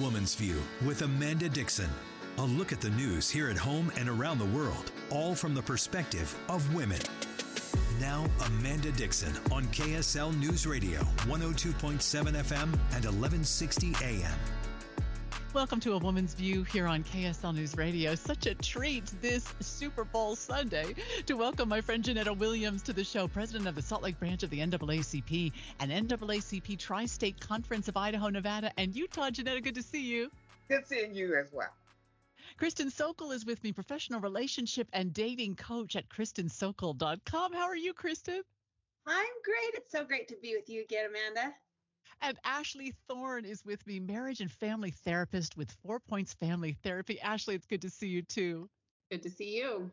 Woman's View with Amanda Dickson. A look at the news here at home and around the world, all from the perspective of women. Now, Amanda Dickson on KSL News Radio, 102.7 FM and 1160 AM. Welcome to A Woman's View here on KSL News Radio. Such a treat this Super Bowl Sunday to welcome my friend Jeanetta Williams to the show, president of the Salt Lake branch of the NAACP and NAACP Tri State Conference of Idaho, Nevada, and Utah. Jeanetta, good to see you. Good seeing you as well. Kristin Sokol is with me, professional relationship and dating coach at KristinSokol.com. How are you, Kristen? I'm great. It's so great to be with you again, Amanda. And Ashley Thorn is with me, marriage and family therapist with Four Points Family Therapy. Ashley, it's good to see you too. Good to see you.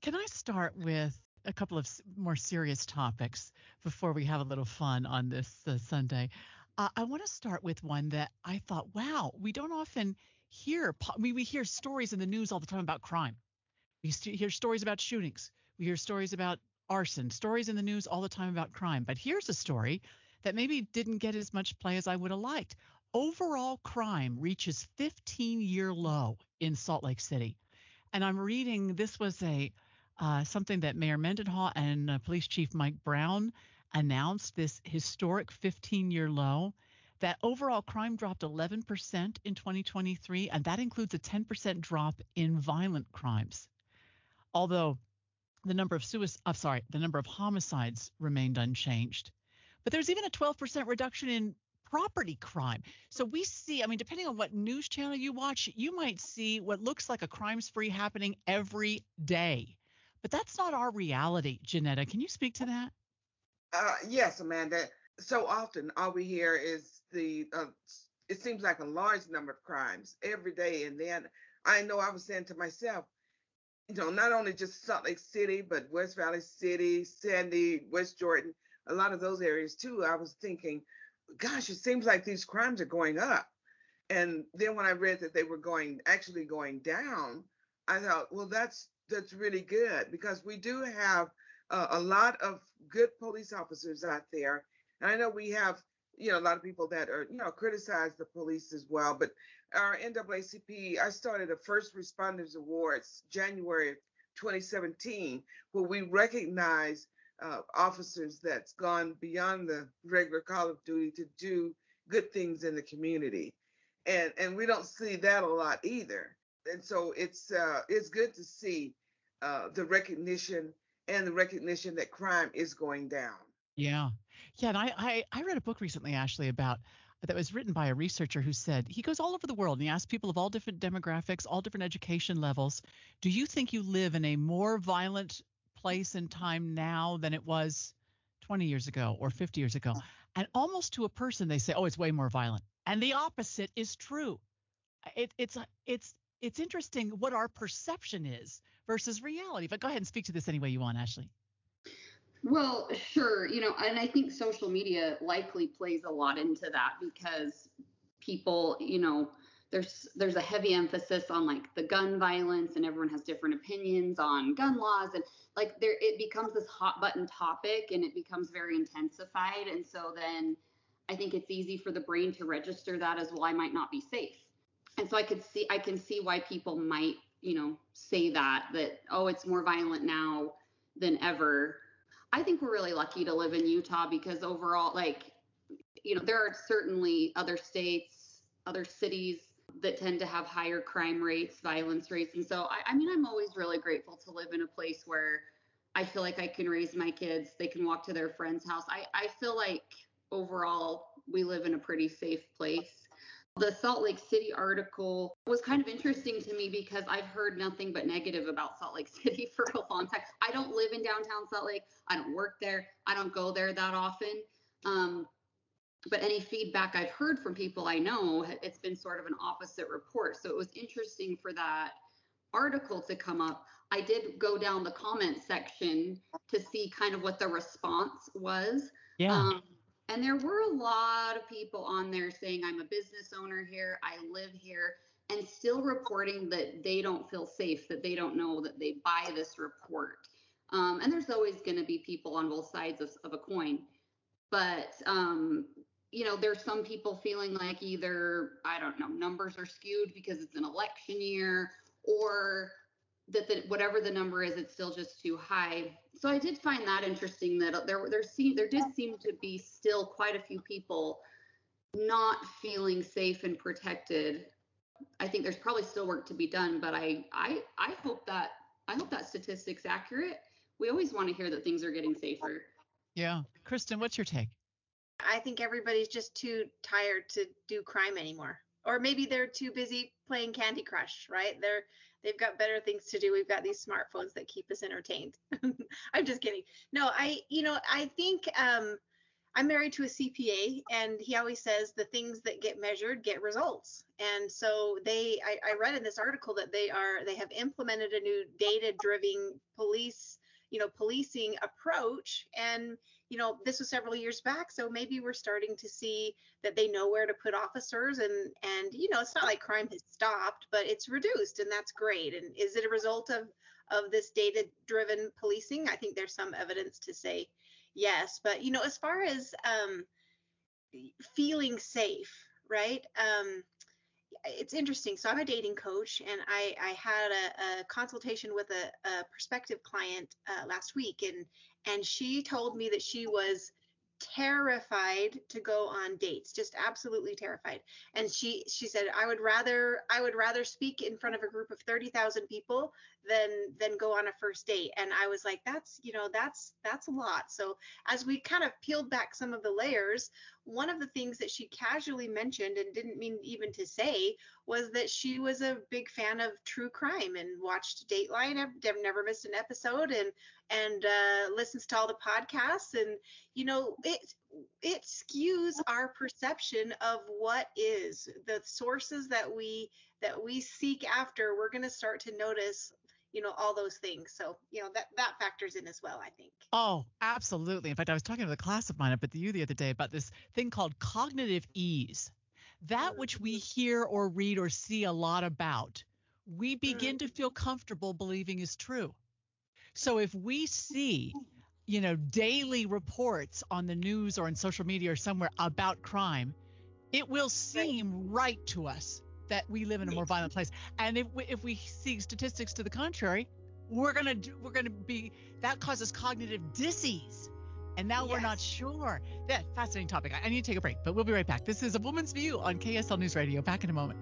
Can I start with a couple of more serious topics before we have a little fun on this uh, Sunday? Uh, I want to start with one that I thought, wow, we don't often hear. I mean, we hear stories in the news all the time about crime. We hear stories about shootings. We hear stories about arson, stories in the news all the time about crime. But here's a story that maybe didn't get as much play as I would have liked. Overall crime reaches 15 year low in Salt Lake City. And I'm reading this was a uh, something that Mayor Mendenhall and uh, Police Chief Mike Brown announced this historic 15 year low that overall crime dropped 11% in 2023 and that includes a 10% drop in violent crimes. Although the number of suicides, I'm sorry, the number of homicides remained unchanged. But there's even a 12% reduction in property crime. So we see, I mean, depending on what news channel you watch, you might see what looks like a crime spree happening every day. But that's not our reality, Jeanetta. Can you speak to that? Uh, yes, Amanda. So often all we hear is the, uh, it seems like a large number of crimes every day. And then I know I was saying to myself, you know, not only just Salt Lake City, but West Valley City, Sandy, West Jordan, a lot of those areas too, I was thinking, gosh, it seems like these crimes are going up. And then when I read that they were going actually going down, I thought, well, that's that's really good because we do have uh, a lot of good police officers out there, and I know we have you know a lot of people that are you know criticize the police as well. But our NAACP, I started a First Responders Awards January 2017, where we recognize uh, officers that's gone beyond the regular call of duty to do good things in the community, and and we don't see that a lot either. And so it's uh, it's good to see uh, the recognition and the recognition that crime is going down. Yeah, yeah. And I, I I read a book recently, Ashley, about that was written by a researcher who said he goes all over the world and he asks people of all different demographics, all different education levels, do you think you live in a more violent place and time now than it was 20 years ago or 50 years ago. Uh-huh. And almost to a person, they say, "Oh, it's way more violent," and the opposite is true. It, it's it's it's interesting what our perception is versus reality. But go ahead and speak to this any way you want, Ashley. Well, sure. You know, and I think social media likely plays a lot into that because people, you know, there's there's a heavy emphasis on like the gun violence and everyone has different opinions on gun laws and like there it becomes this hot button topic and it becomes very intensified and so then i think it's easy for the brain to register that as well i might not be safe. And so i could see i can see why people might you know say that that oh it's more violent now than ever. I think we're really lucky to live in utah because overall like you know there are certainly other states other cities that tend to have higher crime rates, violence rates. And so, I, I, mean, I'm always really grateful to live in a place where I feel like I can raise my kids. They can walk to their friend's house. I, I feel like overall we live in a pretty safe place. The Salt Lake City article was kind of interesting to me because I've heard nothing but negative about Salt Lake City for a long time. I don't live in downtown Salt Lake. I don't work there. I don't go there that often. Um, but any feedback I've heard from people I know, it's been sort of an opposite report. So it was interesting for that article to come up. I did go down the comment section to see kind of what the response was. Yeah. Um, and there were a lot of people on there saying, I'm a business owner here, I live here, and still reporting that they don't feel safe, that they don't know that they buy this report. Um, and there's always going to be people on both sides of, of a coin. But um, you know, there's some people feeling like either, I don't know, numbers are skewed because it's an election year or that the, whatever the number is, it's still just too high. So I did find that interesting that there there seem there did seem to be still quite a few people not feeling safe and protected. I think there's probably still work to be done, but I I I hope that I hope that statistic's accurate. We always want to hear that things are getting safer. Yeah. Kristin, what's your take? I think everybody's just too tired to do crime anymore. Or maybe they're too busy playing Candy Crush, right? They're they've got better things to do. We've got these smartphones that keep us entertained. I'm just kidding. No, I you know, I think um I'm married to a CPA and he always says the things that get measured get results. And so they I, I read in this article that they are they have implemented a new data driven police you know policing approach. And you know this was several years back so maybe we're starting to see that they know where to put officers and and you know it's not like crime has stopped but it's reduced and that's great. And is it a result of of this data driven policing? I think there's some evidence to say yes. But you know as far as um feeling safe right um it's interesting. So I'm a dating coach, and I, I had a, a consultation with a, a prospective client uh, last week, and and she told me that she was terrified to go on dates just absolutely terrified. And she she said i would rather i would rather speak in front of a group of 30,000 people than than go on a first date. And i was like that's you know that's that's a lot. So as we kind of peeled back some of the layers one of the things that she casually mentioned and didn't mean even to say was that she was a big fan of true crime and watched Dateline. I've never missed an episode and and uh, listens to all the podcasts. And you know, it it skews our perception of what is the sources that we that we seek after. We're going to start to notice you know all those things. So you know that that factors in as well i think. Oh absolutely. In fact i was talking to a class of mine up at the u the other day about this thing called cognitive ease. That mm. which we hear or read or see a lot about, we mm. begin to feel comfortable believing is true. So if we see, you know, daily reports on the news or in social media or somewhere about crime, it will seem right, right to us that we live in a more violent place. And if we, if we see statistics to the contrary, we're gonna do, we're gonna be that causes cognitive disease and now yes. we're not sure. Yeah, fascinating topic. I need to take a break, but we'll be right back. This is a woman's view on KSL News Radio. Back in a moment.